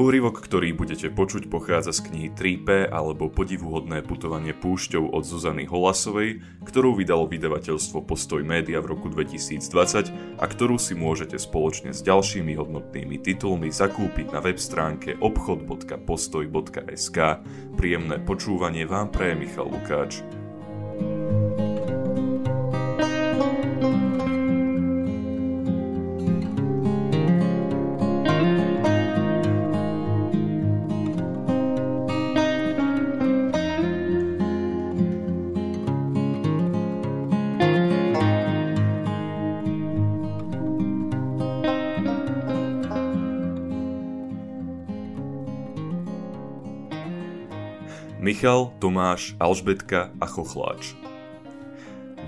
Úryvok, ktorý budete počuť, pochádza z knihy 3P alebo Podivuhodné putovanie púšťou od Zuzany Holasovej, ktorú vydalo vydavateľstvo Postoj Média v roku 2020 a ktorú si môžete spoločne s ďalšími hodnotnými titulmi zakúpiť na web stránke obchod.postoj.sk. Príjemné počúvanie vám praje Michal Lukáč. Michal, Tomáš, Alžbetka a Chochláč.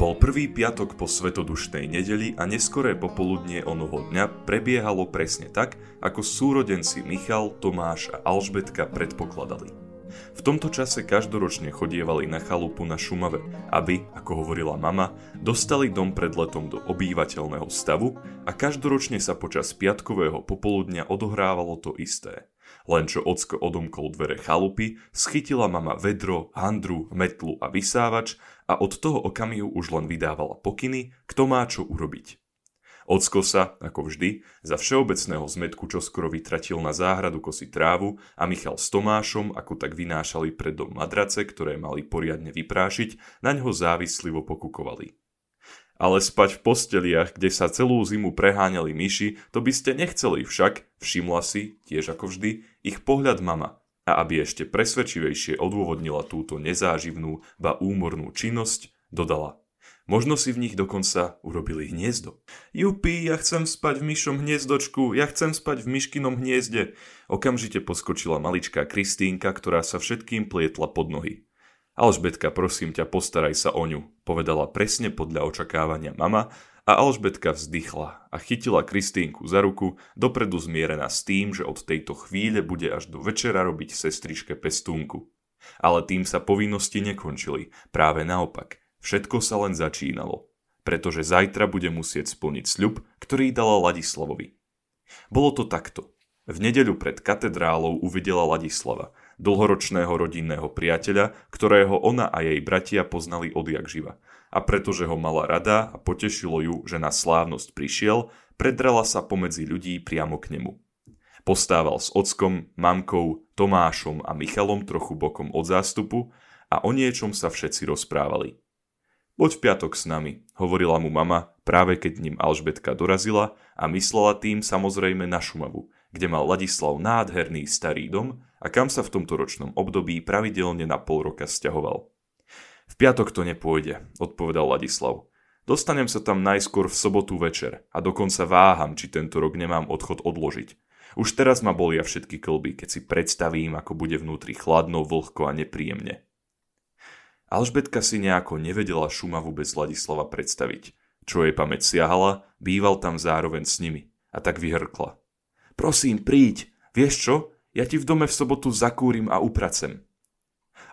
Bol prvý piatok po svetodušnej nedeli a neskoré popoludnie onoho dňa prebiehalo presne tak, ako súrodenci Michal, Tomáš a Alžbetka predpokladali. V tomto čase každoročne chodievali na chalupu na Šumave, aby, ako hovorila mama, dostali dom pred letom do obývateľného stavu a každoročne sa počas piatkového popoludňa odohrávalo to isté – len čo ocko odomkol dvere chalupy, schytila mama vedro, handru, metlu a vysávač a od toho okamihu už len vydávala pokyny, kto má čo urobiť. Ocko sa, ako vždy, za všeobecného zmetku čoskoro vytratil na záhradu kosy trávu a Michal s Tomášom, ako tak vynášali pred dom madrace, ktoré mali poriadne vyprášiť, na ňo závislivo pokukovali. Ale spať v posteliach, kde sa celú zimu preháňali myši, to by ste nechceli však, všimla si, tiež ako vždy, ich pohľad mama. A aby ešte presvedčivejšie odôvodnila túto nezáživnú, ba úmornú činnosť, dodala. Možno si v nich dokonca urobili hniezdo. Jupi, ja chcem spať v myšom hniezdočku, ja chcem spať v myškinom hniezde. Okamžite poskočila maličká Kristínka, ktorá sa všetkým plietla pod nohy. Alžbetka, prosím ťa, postaraj sa o ňu, povedala presne podľa očakávania mama a Alžbetka vzdychla a chytila Kristínku za ruku, dopredu zmierená s tým, že od tejto chvíle bude až do večera robiť sestričke pestúnku. Ale tým sa povinnosti nekončili, práve naopak, všetko sa len začínalo, pretože zajtra bude musieť splniť sľub, ktorý dala Ladislavovi. Bolo to takto. V nedeľu pred katedrálou uvidela Ladislava, dlhoročného rodinného priateľa, ktorého ona a jej bratia poznali odjak živa. A pretože ho mala rada a potešilo ju, že na slávnosť prišiel, predrala sa pomedzi ľudí priamo k nemu. Postával s ockom, mamkou, Tomášom a Michalom trochu bokom od zástupu a o niečom sa všetci rozprávali. Poď v piatok s nami, hovorila mu mama, práve keď ním Alžbetka dorazila a myslela tým samozrejme na Šumavu, kde mal Ladislav nádherný starý dom a kam sa v tomto ročnom období pravidelne na pol roka sťahoval. V piatok to nepôjde, odpovedal Ladislav. Dostanem sa tam najskôr v sobotu večer a dokonca váham, či tento rok nemám odchod odložiť. Už teraz ma bolia všetky klby, keď si predstavím, ako bude vnútri chladno, vlhko a nepríjemne. Alžbetka si nejako nevedela Šumavu bez Ladislava predstaviť. Čo jej pamäť siahala, býval tam zároveň s nimi a tak vyhrkla. Prosím, príď, vieš čo? Ja ti v dome v sobotu zakúrim a upracem.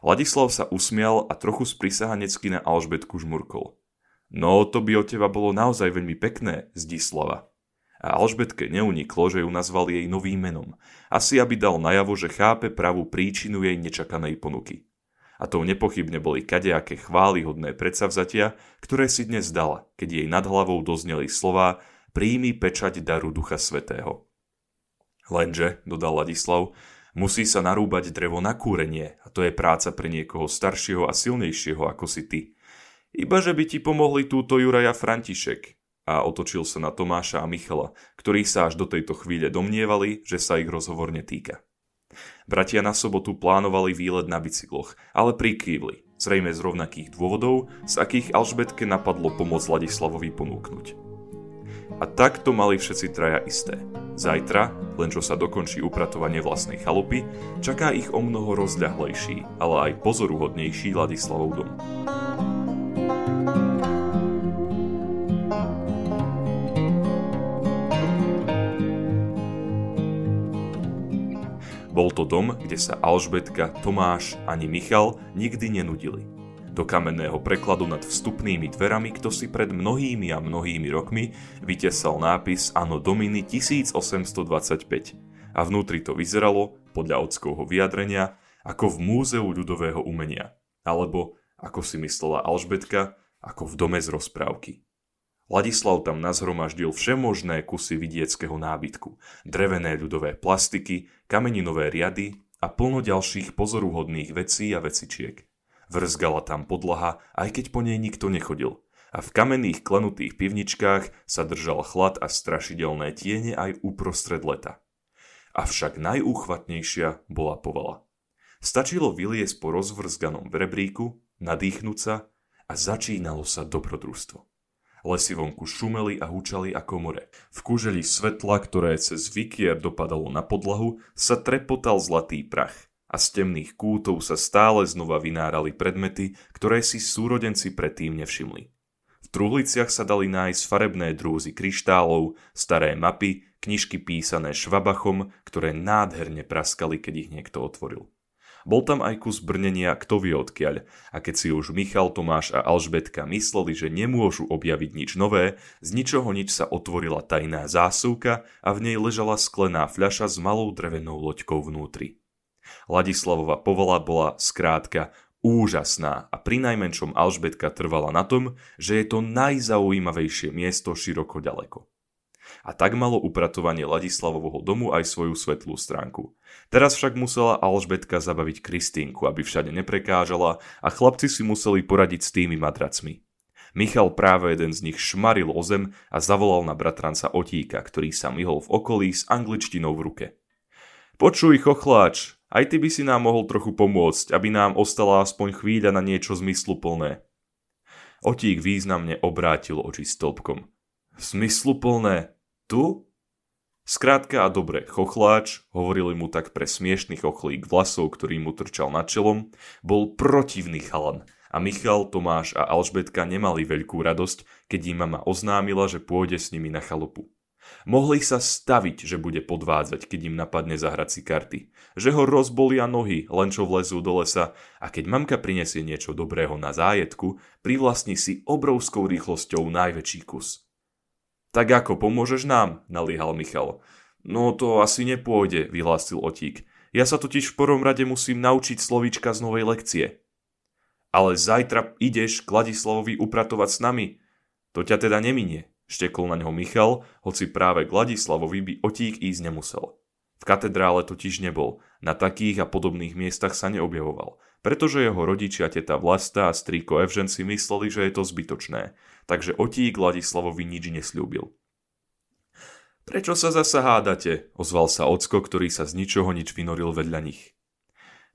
Ladislav sa usmial a trochu sprisahanecky na Alžbetku žmurkol. No, to by od teba bolo naozaj veľmi pekné, Zdislava. A Alžbetke neuniklo, že ju nazval jej novým menom. Asi aby dal najavo, že chápe pravú príčinu jej nečakanej ponuky. A to nepochybne boli kadejaké chválihodné predsavzatia, ktoré si dnes dala, keď jej nad hlavou dozneli slova Príjmi pečať daru Ducha Svetého. Lenže, dodal Ladislav, musí sa narúbať drevo na kúrenie a to je práca pre niekoho staršieho a silnejšieho ako si ty. Iba že by ti pomohli túto Juraja František. A otočil sa na Tomáša a Michala, ktorí sa až do tejto chvíle domnievali, že sa ich rozhovor netýka. Bratia na sobotu plánovali výlet na bicykloch, ale prikývli, zrejme z rovnakých dôvodov, z akých Alžbetke napadlo pomôcť Ladislavovi ponúknuť. A tak to mali všetci traja isté. Zajtra, len čo sa dokončí upratovanie vlastnej chalupy, čaká ich o mnoho rozľahlejší, ale aj pozoruhodnejší Ladislavov dom. Bol to dom, kde sa Alžbetka, Tomáš ani Michal nikdy nenudili. Do kamenného prekladu nad vstupnými dverami kto si pred mnohými a mnohými rokmi vytesal nápis Ano Dominy 1825 a vnútri to vyzeralo, podľa ockovho vyjadrenia, ako v múzeu ľudového umenia, alebo, ako si myslela Alžbetka, ako v dome z rozprávky. Ladislav tam nazhromaždil všemožné kusy vidieckého nábytku, drevené ľudové plastiky, kameninové riady a plno ďalších pozoruhodných vecí a vecičiek. Vrzgala tam podlaha, aj keď po nej nikto nechodil. A v kamenných klenutých pivničkách sa držal chlad a strašidelné tiene aj uprostred leta. Avšak najúchvatnejšia bola povala. Stačilo vyliesť po rozvrzganom brebríku, nadýchnuť sa a začínalo sa dobrodružstvo. Lesy vonku šumeli a hučali ako more. V kúželi svetla, ktoré cez vikier dopadalo na podlahu, sa trepotal zlatý prach a z temných kútov sa stále znova vynárali predmety, ktoré si súrodenci predtým nevšimli. V truhliciach sa dali nájsť farebné drúzy kryštálov, staré mapy, knižky písané švabachom, ktoré nádherne praskali, keď ich niekto otvoril. Bol tam aj kus brnenia kto vie odkiaľ a keď si už Michal, Tomáš a Alžbetka mysleli, že nemôžu objaviť nič nové, z ničoho nič sa otvorila tajná zásuvka a v nej ležala sklená fľaša s malou drevenou loďkou vnútri. Ladislavova povola bola skrátka úžasná a pri najmenšom Alžbetka trvala na tom, že je to najzaujímavejšie miesto široko ďaleko. A tak malo upratovanie Ladislavovho domu aj svoju svetlú stránku. Teraz však musela Alžbetka zabaviť Kristínku, aby všade neprekážala a chlapci si museli poradiť s tými madracmi. Michal práve jeden z nich šmaril o zem a zavolal na bratranca Otíka, ktorý sa myhol v okolí s angličtinou v ruke. Počuj, chochláč, aj ty by si nám mohol trochu pomôcť, aby nám ostala aspoň chvíľa na niečo zmysluplné. Otík významne obrátil oči stĺpkom. Zmysluplné? Tu? Skrátka a dobre, chochláč, hovorili mu tak pre smiešný chochlík vlasov, ktorý mu trčal nad čelom, bol protivný chalan a Michal, Tomáš a Alžbetka nemali veľkú radosť, keď im mama oznámila, že pôjde s nimi na chalupu. Mohli sa staviť, že bude podvádzať, keď im napadne zahrať si karty. Že ho rozbolia nohy, len čo vlezú do lesa a keď mamka prinesie niečo dobrého na zájetku, privlastní si obrovskou rýchlosťou najväčší kus. Tak ako, pomôžeš nám? nalíhal Michal. No to asi nepôjde, vyhlásil Otík. Ja sa totiž v prvom rade musím naučiť slovíčka z novej lekcie. Ale zajtra ideš k Ladislavovi upratovať s nami. To ťa teda neminie, štekol na neho Michal, hoci práve k Ladislavovi by Otík ísť nemusel. V katedrále totiž nebol, na takých a podobných miestach sa neobjavoval, pretože jeho rodičia teta Vlasta a strýko Evžen si mysleli, že je to zbytočné takže Otík Ladislavovi nič nesľúbil. Prečo sa zasa hádate? ozval sa Ocko, ktorý sa z ničoho nič vynoril vedľa nich.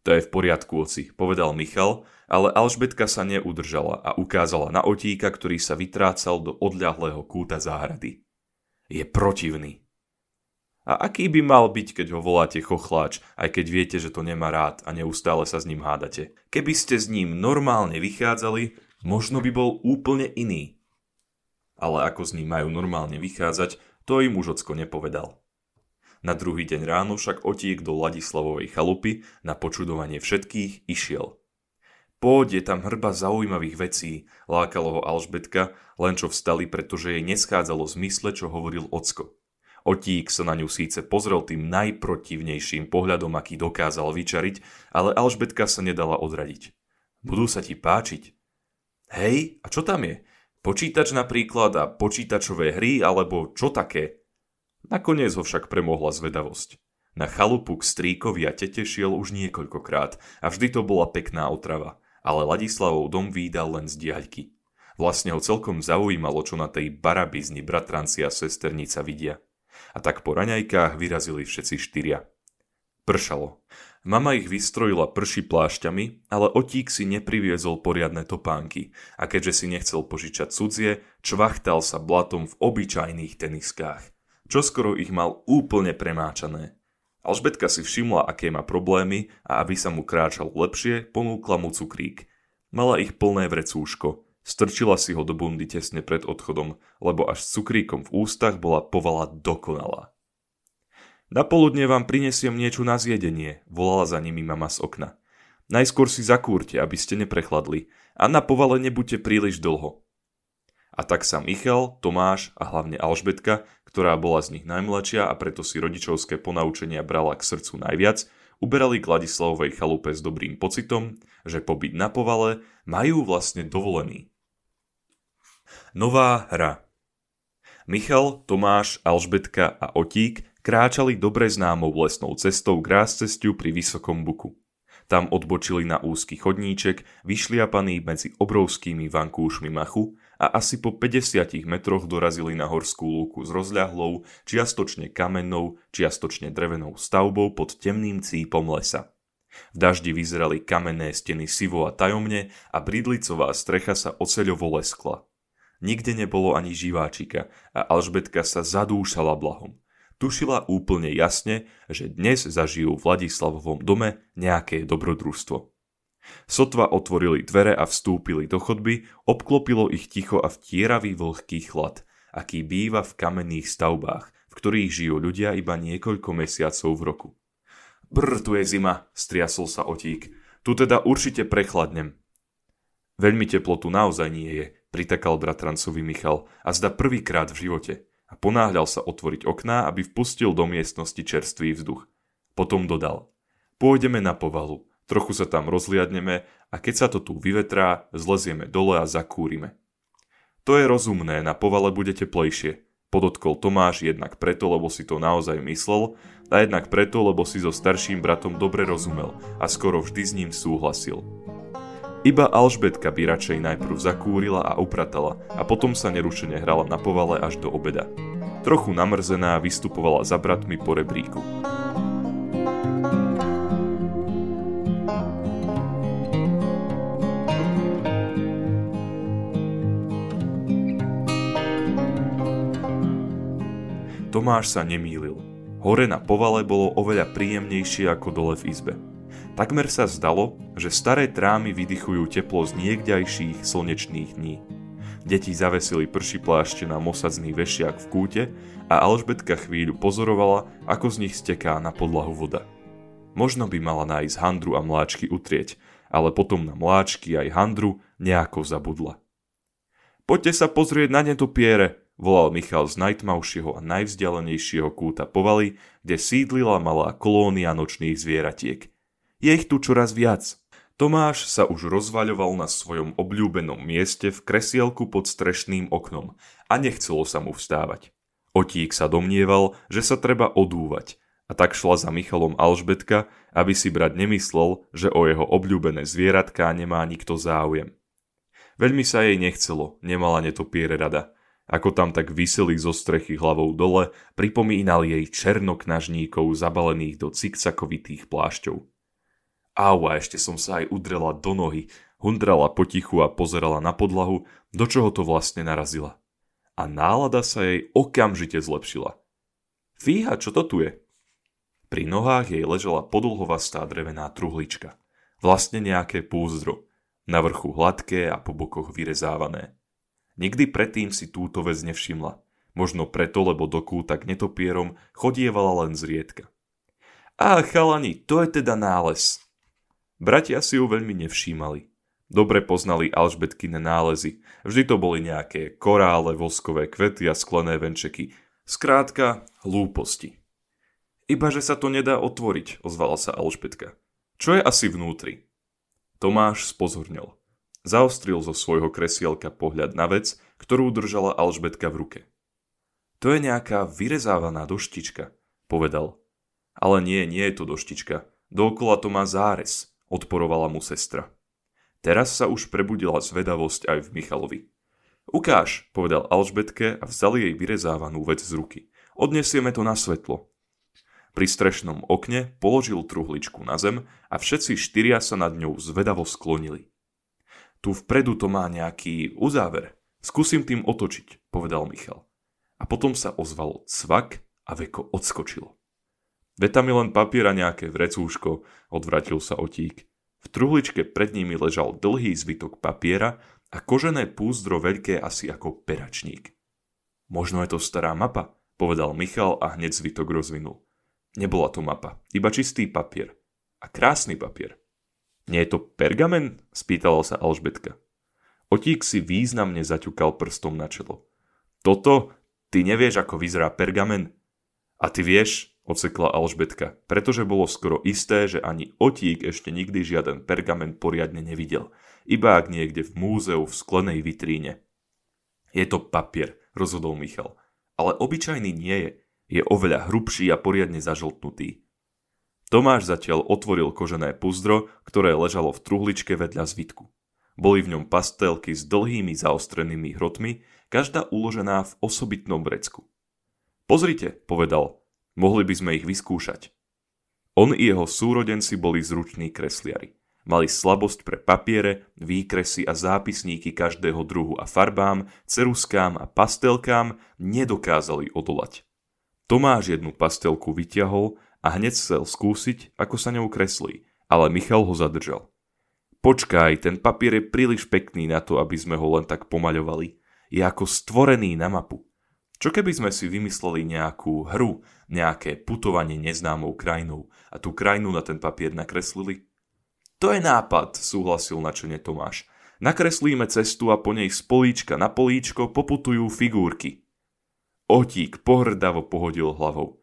To je v poriadku, oci, povedal Michal, ale Alžbetka sa neudržala a ukázala na Otíka, ktorý sa vytrácal do odľahlého kúta záhrady. Je protivný. A aký by mal byť, keď ho voláte chochláč, aj keď viete, že to nemá rád a neustále sa s ním hádate? Keby ste s ním normálne vychádzali, možno by bol úplne iný ale ako s ním majú normálne vychádzať, to im už Ocko nepovedal. Na druhý deň ráno však otiek do Ladislavovej chalupy na počudovanie všetkých išiel. Pôjde tam hrba zaujímavých vecí, lákalo ho Alžbetka, len čo vstali, pretože jej neschádzalo zmysle, čo hovoril Ocko. Otík sa na ňu síce pozrel tým najprotivnejším pohľadom, aký dokázal vyčariť, ale Alžbetka sa nedala odradiť. Budú sa ti páčiť. Hej, a čo tam je? Počítač napríklad a počítačové hry alebo čo také. Nakoniec ho však premohla zvedavosť. Na chalupu k stríkovi a tete šiel už niekoľkokrát a vždy to bola pekná otrava, ale Ladislavov dom výdal len z diaľky. Vlastne ho celkom zaujímalo, čo na tej barabizni bratranci a sesternica vidia. A tak po raňajkách vyrazili všetci štyria. Pršalo. Mama ich vystrojila prši plášťami, ale otík si nepriviezol poriadne topánky a keďže si nechcel požičať cudzie, čvachtal sa blatom v obyčajných teniskách. Čoskoro ich mal úplne premáčané. Alžbetka si všimla, aké má problémy a aby sa mu kráčal lepšie, ponúkla mu cukrík. Mala ich plné vrecúško. Strčila si ho do bundy tesne pred odchodom, lebo až s cukríkom v ústach bola povala dokonalá. Na poludne vám prinesiem niečo na zjedenie, volala za nimi mama z okna. Najskôr si zakúrte, aby ste neprechladli a na povale nebuďte príliš dlho. A tak sa Michal, Tomáš a hlavne Alžbetka, ktorá bola z nich najmladšia a preto si rodičovské ponaučenia brala k srdcu najviac, uberali k Ladislavovej chalupe s dobrým pocitom, že pobyt na povale majú vlastne dovolený. Nová hra Michal, Tomáš, Alžbetka a Otík kráčali dobre známou lesnou cestou k cestiu pri Vysokom buku. Tam odbočili na úzky chodníček, vyšliapaný medzi obrovskými vankúšmi machu a asi po 50 metroch dorazili na horskú lúku s rozľahlou, čiastočne kamennou, čiastočne drevenou stavbou pod temným cípom lesa. V daždi vyzerali kamenné steny sivo a tajomne a bridlicová strecha sa oceľovo leskla. Nikde nebolo ani živáčika a Alžbetka sa zadúšala blahom tušila úplne jasne, že dnes zažijú v Ladislavovom dome nejaké dobrodružstvo. Sotva otvorili dvere a vstúpili do chodby, obklopilo ich ticho a vtieravý vlhký chlad, aký býva v kamenných stavbách, v ktorých žijú ľudia iba niekoľko mesiacov v roku. Brr, tu je zima, striasol sa otík. Tu teda určite prechladnem. Veľmi teplo tu naozaj nie je, pritakal bratrancovi Michal a zda prvýkrát v živote a ponáhľal sa otvoriť okná, aby vpustil do miestnosti čerstvý vzduch. Potom dodal. Pôjdeme na povalu, trochu sa tam rozliadneme a keď sa to tu vyvetrá, zlezieme dole a zakúrime. To je rozumné, na povale bude teplejšie, podotkol Tomáš jednak preto, lebo si to naozaj myslel, a jednak preto, lebo si so starším bratom dobre rozumel a skoro vždy s ním súhlasil. Iba Alžbetka by radšej najprv zakúrila a upratala a potom sa nerušene hrala na povale až do obeda. Trochu namrzená vystupovala za bratmi po rebríku. Tomáš sa nemýlil. Hore na povale bolo oveľa príjemnejšie ako dole v izbe. Takmer sa zdalo, že staré trámy vydychujú teplo z niekdajších slnečných dní. Deti zavesili prší plášte na mosadzný vešiak v kúte a Alžbetka chvíľu pozorovala, ako z nich steká na podlahu voda. Možno by mala nájsť handru a mláčky utrieť, ale potom na mláčky aj handru nejako zabudla. Poďte sa pozrieť na netopiere, volal Michal z najtmavšieho a najvzdialenejšieho kúta povaly, kde sídlila malá kolónia nočných zvieratiek – je ich tu čoraz viac. Tomáš sa už rozvaľoval na svojom obľúbenom mieste v kresielku pod strešným oknom a nechcelo sa mu vstávať. Otík sa domnieval, že sa treba odúvať a tak šla za Michalom Alžbetka, aby si brat nemyslel, že o jeho obľúbené zvieratká nemá nikto záujem. Veľmi sa jej nechcelo, nemala netopiere rada. Ako tam tak vyseli zo strechy hlavou dole, pripomínal jej černoknažníkov zabalených do cikcakovitých plášťov. Au, a ešte som sa aj udrela do nohy, hundrala potichu a pozerala na podlahu, do čoho to vlastne narazila. A nálada sa jej okamžite zlepšila. Fíha, čo to tu je? Pri nohách jej ležela podlhovastá drevená truhlička. Vlastne nejaké púzdro. Na vrchu hladké a po bokoch vyrezávané. Nikdy predtým si túto vec nevšimla. Možno preto, lebo do kúta k netopierom chodievala len zriedka. Á, chalani, to je teda nález, Bratia si ju veľmi nevšímali. Dobre poznali Alžbetkine nálezy. Vždy to boli nejaké korále, voskové kvety a sklené venčeky. Skrátka, hlúposti. Iba, že sa to nedá otvoriť, ozvala sa Alžbetka. Čo je asi vnútri? Tomáš spozornil. Zaostril zo svojho kresielka pohľad na vec, ktorú držala Alžbetka v ruke. To je nejaká vyrezávaná doštička, povedal. Ale nie, nie je to doštička. Dookola to má zárez odporovala mu sestra. Teraz sa už prebudila zvedavosť aj v Michalovi. Ukáž, povedal Alžbetke a vzal jej vyrezávanú vec z ruky. Odnesieme to na svetlo. Pri strešnom okne položil truhličku na zem a všetci štyria sa nad ňou zvedavo sklonili. Tu vpredu to má nejaký uzáver. Skúsim tým otočiť, povedal Michal. A potom sa ozval cvak a veko odskočilo. Veta mi len papiera nejaké vrecúško, odvratil sa otík. V truhličke pred nimi ležal dlhý zvytok papiera a kožené púzdro veľké asi ako peračník. Možno je to stará mapa, povedal Michal a hneď zvytok rozvinul. Nebola to mapa, iba čistý papier. A krásny papier. Nie je to pergamen? spýtala sa Alžbetka. Otík si významne zaťukal prstom na čelo. Toto, Ty nevieš, ako vyzerá pergamen? A ty vieš, ocekla Alžbetka, pretože bolo skoro isté, že ani otík ešte nikdy žiaden pergamen poriadne nevidel, iba ak niekde v múzeu v sklenej vitríne. Je to papier, rozhodol Michal, ale obyčajný nie je, je oveľa hrubší a poriadne zažltnutý. Tomáš zatiaľ otvoril kožené puzdro, ktoré ležalo v truhličke vedľa zvitku. Boli v ňom pastelky s dlhými zaostrenými hrotmi, každá uložená v osobitnom vrecku. Pozrite, povedal, Mohli by sme ich vyskúšať. On i jeho súrodenci boli zruční kresliari. Mali slabosť pre papiere, výkresy a zápisníky každého druhu a farbám, ceruskám a pastelkám nedokázali odolať. Tomáš jednu pastelku vyťahol a hneď chcel skúsiť, ako sa ňou kreslí, ale Michal ho zadržal. Počkaj, ten papier je príliš pekný na to, aby sme ho len tak pomaľovali. Je ako stvorený na mapu. Čo keby sme si vymysleli nejakú hru, nejaké putovanie neznámou krajinou a tú krajinu na ten papier nakreslili? To je nápad, súhlasil načene Tomáš. Nakreslíme cestu a po nej z políčka na políčko poputujú figurky. Otík pohrdavo pohodil hlavou.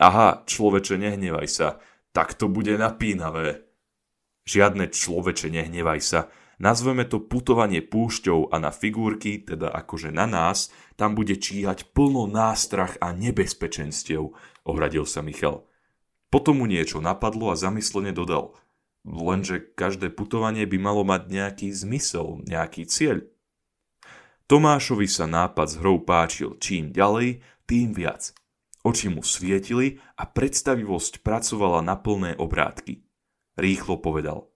Aha, človeče, nehnevaj sa, tak to bude napínavé. Žiadne človeče, nehnevaj sa, Nazveme to putovanie púšťou a na figurky, teda akože na nás, tam bude číhať plno nástrach a nebezpečenstiev, ohradil sa Michal. Potom mu niečo napadlo a zamyslene dodal. Lenže každé putovanie by malo mať nejaký zmysel, nejaký cieľ. Tomášovi sa nápad s hrou páčil čím ďalej, tým viac. Oči mu svietili a predstavivosť pracovala na plné obrátky. Rýchlo povedal.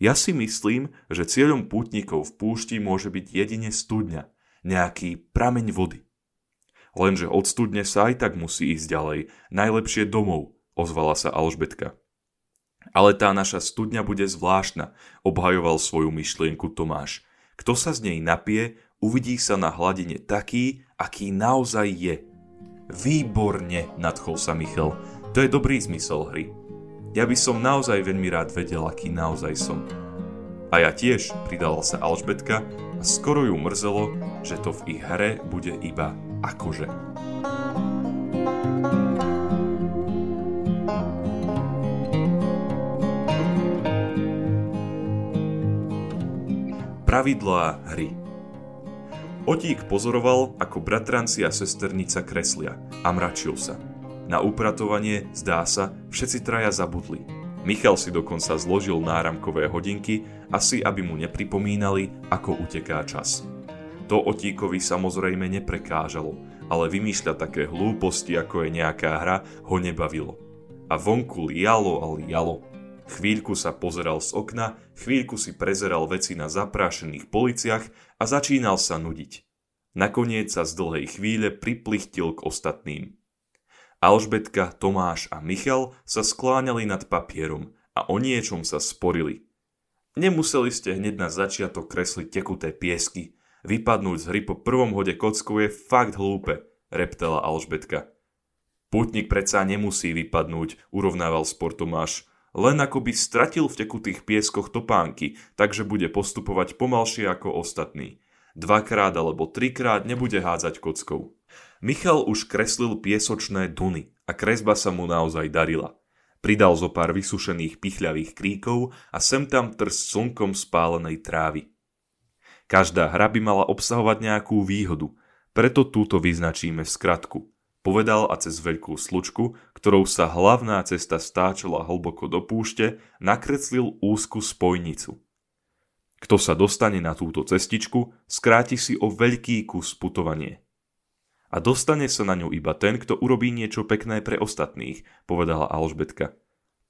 Ja si myslím, že cieľom pútnikov v púšti môže byť jedine studňa, nejaký prameň vody. Lenže od studne sa aj tak musí ísť ďalej, najlepšie domov, ozvala sa Alžbetka. Ale tá naša studňa bude zvláštna, obhajoval svoju myšlienku Tomáš. Kto sa z nej napije, uvidí sa na hladine taký, aký naozaj je. Výborne, nadchol sa Michal. To je dobrý zmysel hry. Ja by som naozaj veľmi rád vedel, aký naozaj som. A ja tiež, pridala sa Alžbetka a skoro ju mrzelo, že to v ich hre bude iba akože. Pravidlá hry Otík pozoroval, ako bratranci a sesternica kreslia a mračil sa – na upratovanie, zdá sa, všetci traja zabudli. Michal si dokonca zložil náramkové hodinky, asi aby mu nepripomínali, ako uteká čas. To otíkovi samozrejme neprekážalo, ale vymýšľať také hlúposti, ako je nejaká hra, ho nebavilo. A vonku lialo a lialo. Chvíľku sa pozeral z okna, chvíľku si prezeral veci na zaprášených policiach a začínal sa nudiť. Nakoniec sa z dlhej chvíle priplichtil k ostatným. Alžbetka, Tomáš a Michal sa skláňali nad papierom a o niečom sa sporili. Nemuseli ste hneď na začiatok kresliť tekuté piesky. Vypadnúť z hry po prvom hode kockou je fakt hlúpe, reptala Alžbetka. Putník predsa nemusí vypadnúť, urovnával spor Tomáš. Len ako by stratil v tekutých pieskoch topánky, takže bude postupovať pomalšie ako ostatní. Dvakrát alebo trikrát nebude hádzať kockou. Michal už kreslil piesočné duny a kresba sa mu naozaj darila. Pridal zo pár vysušených pichľavých kríkov a sem tam trst slnkom spálenej trávy. Každá hra by mala obsahovať nejakú výhodu, preto túto vyznačíme v skratku. Povedal a cez veľkú slučku, ktorou sa hlavná cesta stáčala hlboko do púšte, nakreslil úzku spojnicu. Kto sa dostane na túto cestičku, skráti si o veľký kus putovanie a dostane sa na ňu iba ten, kto urobí niečo pekné pre ostatných, povedala Alžbetka.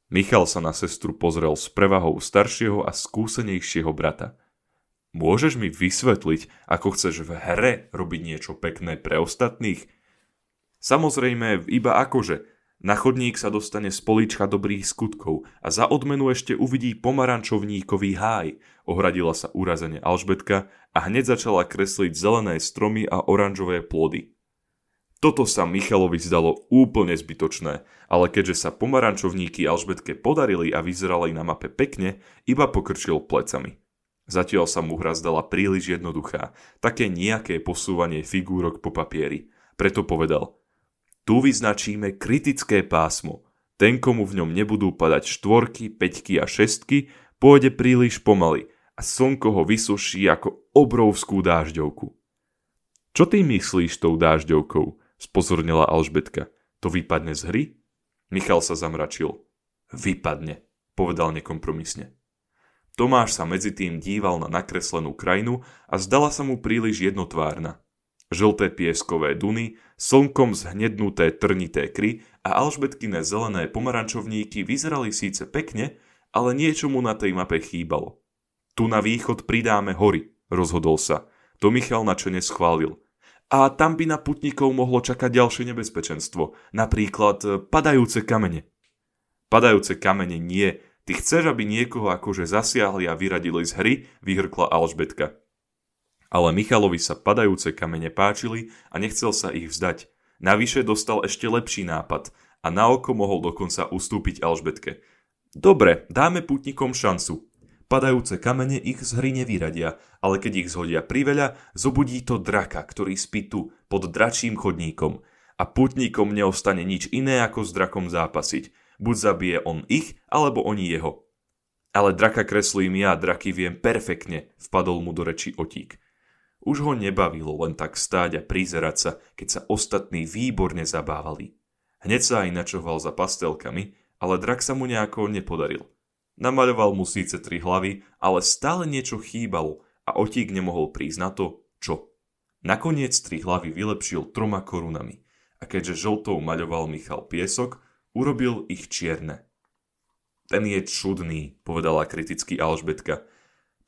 Michal sa na sestru pozrel s prevahou staršieho a skúsenejšieho brata. Môžeš mi vysvetliť, ako chceš v hre robiť niečo pekné pre ostatných? Samozrejme, iba akože. Na chodník sa dostane z políčka dobrých skutkov a za odmenu ešte uvidí pomarančovníkový háj, ohradila sa urazene Alžbetka a hneď začala kresliť zelené stromy a oranžové plody. Toto sa Michalovi zdalo úplne zbytočné, ale keďže sa pomarančovníky Alžbetke podarili a vyzerali na mape pekne, iba pokrčil plecami. Zatiaľ sa mu hra zdala príliš jednoduchá, také nejaké posúvanie figúrok po papieri. Preto povedal, tu vyznačíme kritické pásmo. Ten, komu v ňom nebudú padať štvorky, peťky a šestky, pôjde príliš pomaly a slnko ho vysuší ako obrovskú dážďovku. Čo ty myslíš tou dážďovkou? Spozornila Alžbetka. To vypadne z hry? Michal sa zamračil. Vypadne, povedal nekompromisne. Tomáš sa medzi tým díval na nakreslenú krajinu a zdala sa mu príliš jednotvárna. Žlté pieskové duny, slnkom zhnednuté trnité kry a alžbetkine zelené pomarančovníky vyzerali síce pekne, ale niečo mu na tej mape chýbalo. Tu na východ pridáme hory, rozhodol sa. To Michal načene schválil. A tam by na putníkov mohlo čakať ďalšie nebezpečenstvo, napríklad e, padajúce kamene. Padajúce kamene nie, ty chceš, aby niekoho akože zasiahli a vyradili z hry, vyhrkla Alžbetka. Ale Michalovi sa padajúce kamene páčili a nechcel sa ich vzdať. Navyše dostal ešte lepší nápad a na oko mohol dokonca ustúpiť Alžbetke. Dobre, dáme putníkom šancu. Padajúce kamene ich z hry nevyradia, ale keď ich zhodia priveľa, zobudí to draka, ktorý spí tu, pod dračím chodníkom. A putníkom neostane nič iné ako s drakom zápasiť. Buď zabije on ich, alebo oni jeho. Ale draka kreslím ja, draky viem perfektne, vpadol mu do reči otík. Už ho nebavilo len tak stáť a prizerať sa, keď sa ostatní výborne zabávali. Hneď sa aj načoval za pastelkami, ale drak sa mu nejako nepodaril. Namaľoval mu síce tri hlavy, ale stále niečo chýbalo a otík nemohol prísť na to, čo. Nakoniec tri hlavy vylepšil troma korunami a keďže žltou maľoval Michal piesok, urobil ich čierne. Ten je čudný, povedala kriticky Alžbetka.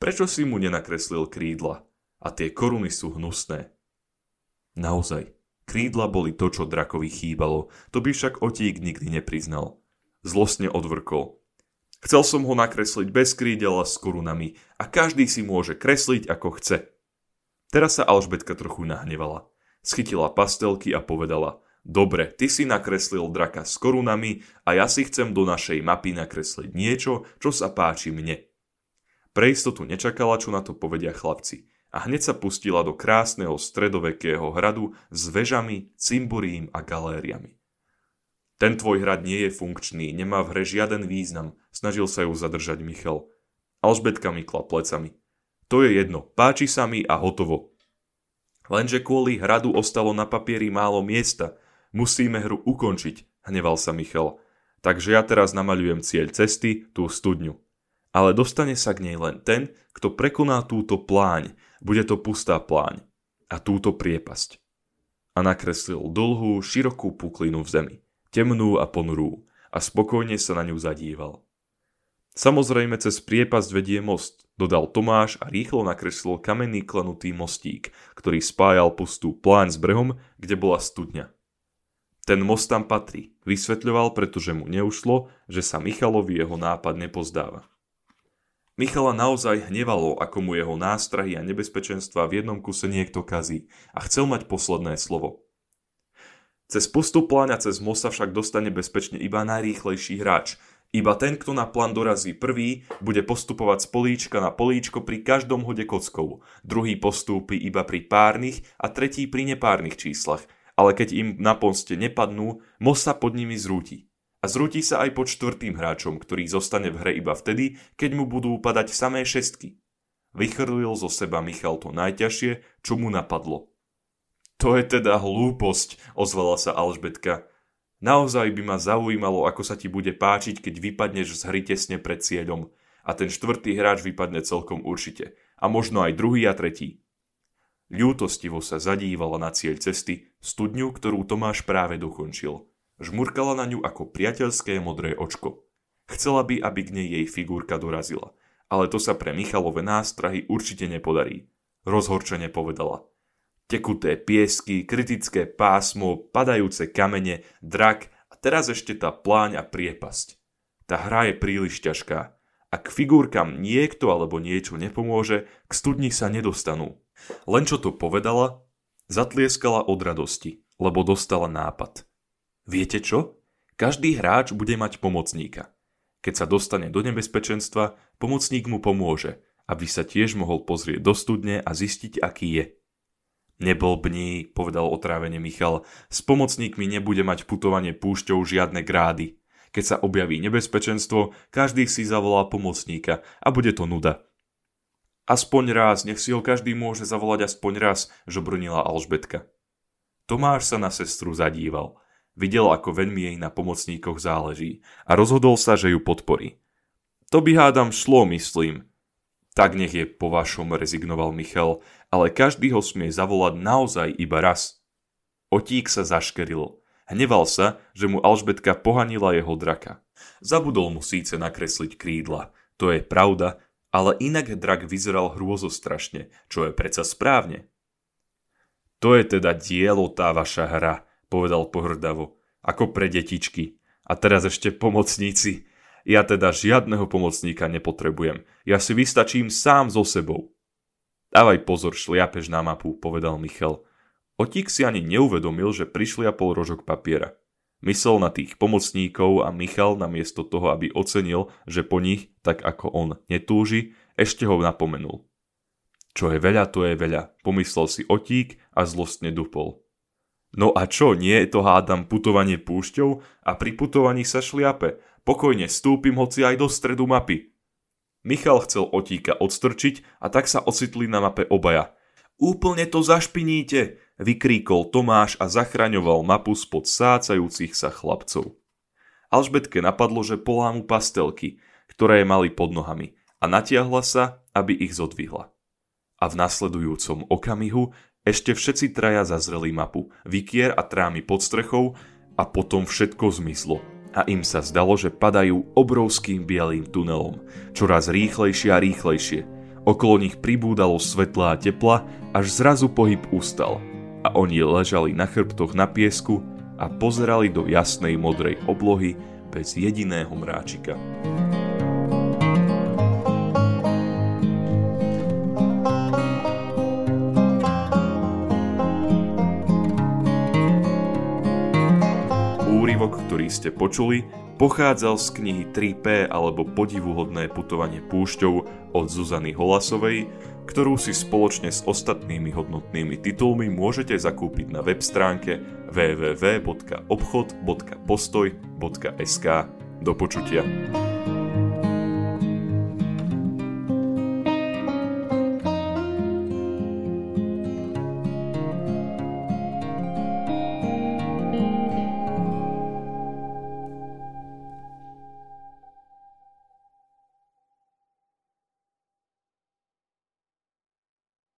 Prečo si mu nenakreslil krídla? A tie koruny sú hnusné. Naozaj, krídla boli to, čo drakovi chýbalo, to by však otík nikdy nepriznal. Zlostne odvrkol. Chcel som ho nakresliť bez krídel a s korunami a každý si môže kresliť ako chce. Teraz sa Alžbetka trochu nahnevala. Schytila pastelky a povedala Dobre, ty si nakreslil draka s korunami a ja si chcem do našej mapy nakresliť niečo, čo sa páči mne. Pre istotu nečakala, čo na to povedia chlapci a hneď sa pustila do krásneho stredovekého hradu s vežami, cimburím a galériami. Ten tvoj hrad nie je funkčný, nemá v hre žiaden význam, snažil sa ju zadržať Michal. Alžbetka mykla plecami. To je jedno, páči sa mi a hotovo. Lenže kvôli hradu ostalo na papieri málo miesta. Musíme hru ukončiť, hneval sa Michal. Takže ja teraz namaľujem cieľ cesty, tú studňu. Ale dostane sa k nej len ten, kto prekoná túto pláň. Bude to pustá pláň. A túto priepasť. A nakreslil dlhú, širokú puklinu v zemi temnú a ponurú, a spokojne sa na ňu zadíval. Samozrejme cez priepasť vedie most, dodal Tomáš a rýchlo nakreslil kamenný klenutý mostík, ktorý spájal pustú pláň s brehom, kde bola studňa. Ten most tam patrí, vysvetľoval, pretože mu neušlo, že sa Michalovi jeho nápad nepozdáva. Michala naozaj hnevalo, ako mu jeho nástrahy a nebezpečenstva v jednom kuse niekto kazí a chcel mať posledné slovo. Cez postup pláňa cez most sa však dostane bezpečne iba najrýchlejší hráč. Iba ten, kto na plán dorazí prvý, bude postupovať z políčka na políčko pri každom hode kockou. Druhý postúpi iba pri párnych a tretí pri nepárnych číslach. Ale keď im na pomste nepadnú, most sa pod nimi zrúti. A zrúti sa aj pod štvrtým hráčom, ktorý zostane v hre iba vtedy, keď mu budú padať samé šestky. Vychrlil zo seba Michal to najťažšie, čo mu napadlo. To je teda hlúposť, ozvala sa Alžbetka. Naozaj by ma zaujímalo, ako sa ti bude páčiť, keď vypadneš z hry tesne pred cieľom. A ten štvrtý hráč vypadne celkom určite. A možno aj druhý a tretí. Ľútostivo sa zadívala na cieľ cesty, studňu, ktorú Tomáš práve dokončil. Žmurkala na ňu ako priateľské modré očko. Chcela by, aby k nej jej figurka dorazila. Ale to sa pre Michalové nástrahy určite nepodarí. Rozhorčene povedala – tekuté piesky, kritické pásmo, padajúce kamene, drak a teraz ešte tá pláň a priepasť. Tá hra je príliš ťažká. Ak figurkám niekto alebo niečo nepomôže, k studni sa nedostanú. Len čo to povedala, zatlieskala od radosti, lebo dostala nápad. Viete čo? Každý hráč bude mať pomocníka. Keď sa dostane do nebezpečenstva, pomocník mu pomôže, aby sa tiež mohol pozrieť do studne a zistiť, aký je. Neblbni, povedal otrávene Michal, s pomocníkmi nebude mať putovanie púšťou žiadne grády. Keď sa objaví nebezpečenstvo, každý si zavolá pomocníka a bude to nuda. Aspoň raz, nech si ho každý môže zavolať aspoň raz, žobrnila Alžbetka. Tomáš sa na sestru zadíval. Videl, ako veľmi jej na pomocníkoch záleží a rozhodol sa, že ju podporí. To by hádam šlo, myslím. Tak nech je po vašom, rezignoval Michal, ale každý ho smie zavolať naozaj iba raz. Otík sa zaškeril. Hneval sa, že mu Alžbetka pohanila jeho draka. Zabudol mu síce nakresliť krídla, to je pravda, ale inak drak vyzeral hrôzostrašne, čo je predsa správne. To je teda dielo tá vaša hra, povedal pohrdavo, ako pre detičky. A teraz ešte pomocníci. Ja teda žiadneho pomocníka nepotrebujem. Ja si vystačím sám so sebou. Dávaj pozor, šliapeš na mapu, povedal Michal. Otík si ani neuvedomil, že prišliapol rožok papiera. Myslel na tých pomocníkov a Michal namiesto toho, aby ocenil, že po nich, tak ako on, netúži, ešte ho napomenul. Čo je veľa, to je veľa, pomyslel si Otík a zlostne dupol. No a čo, nie je to hádam putovanie púšťou a pri putovaní sa šliape. Pokojne stúpim hoci aj do stredu mapy. Michal chcel otíka odstrčiť a tak sa ocitli na mape obaja. Úplne to zašpiníte, vykríkol Tomáš a zachraňoval mapu spod sácajúcich sa chlapcov. Alžbetke napadlo, že polámu pastelky, ktoré mali pod nohami a natiahla sa, aby ich zodvihla. A v nasledujúcom okamihu ešte všetci traja zazreli mapu, vykier a trámy pod strechou a potom všetko zmizlo. A im sa zdalo, že padajú obrovským bielým tunelom, čoraz rýchlejšie a rýchlejšie. Okolo nich pribúdalo svetla a tepla, až zrazu pohyb ustal. A oni ležali na chrbtoch na piesku a pozerali do jasnej modrej oblohy bez jediného mráčika. Úryvok, ktorý ste počuli, pochádzal z knihy 3P alebo Podivuhodné putovanie púšťou od Zuzany Holasovej, ktorú si spoločne s ostatnými hodnotnými titulmi môžete zakúpiť na web stránke www.obchod.postoj.sk. Do počutia.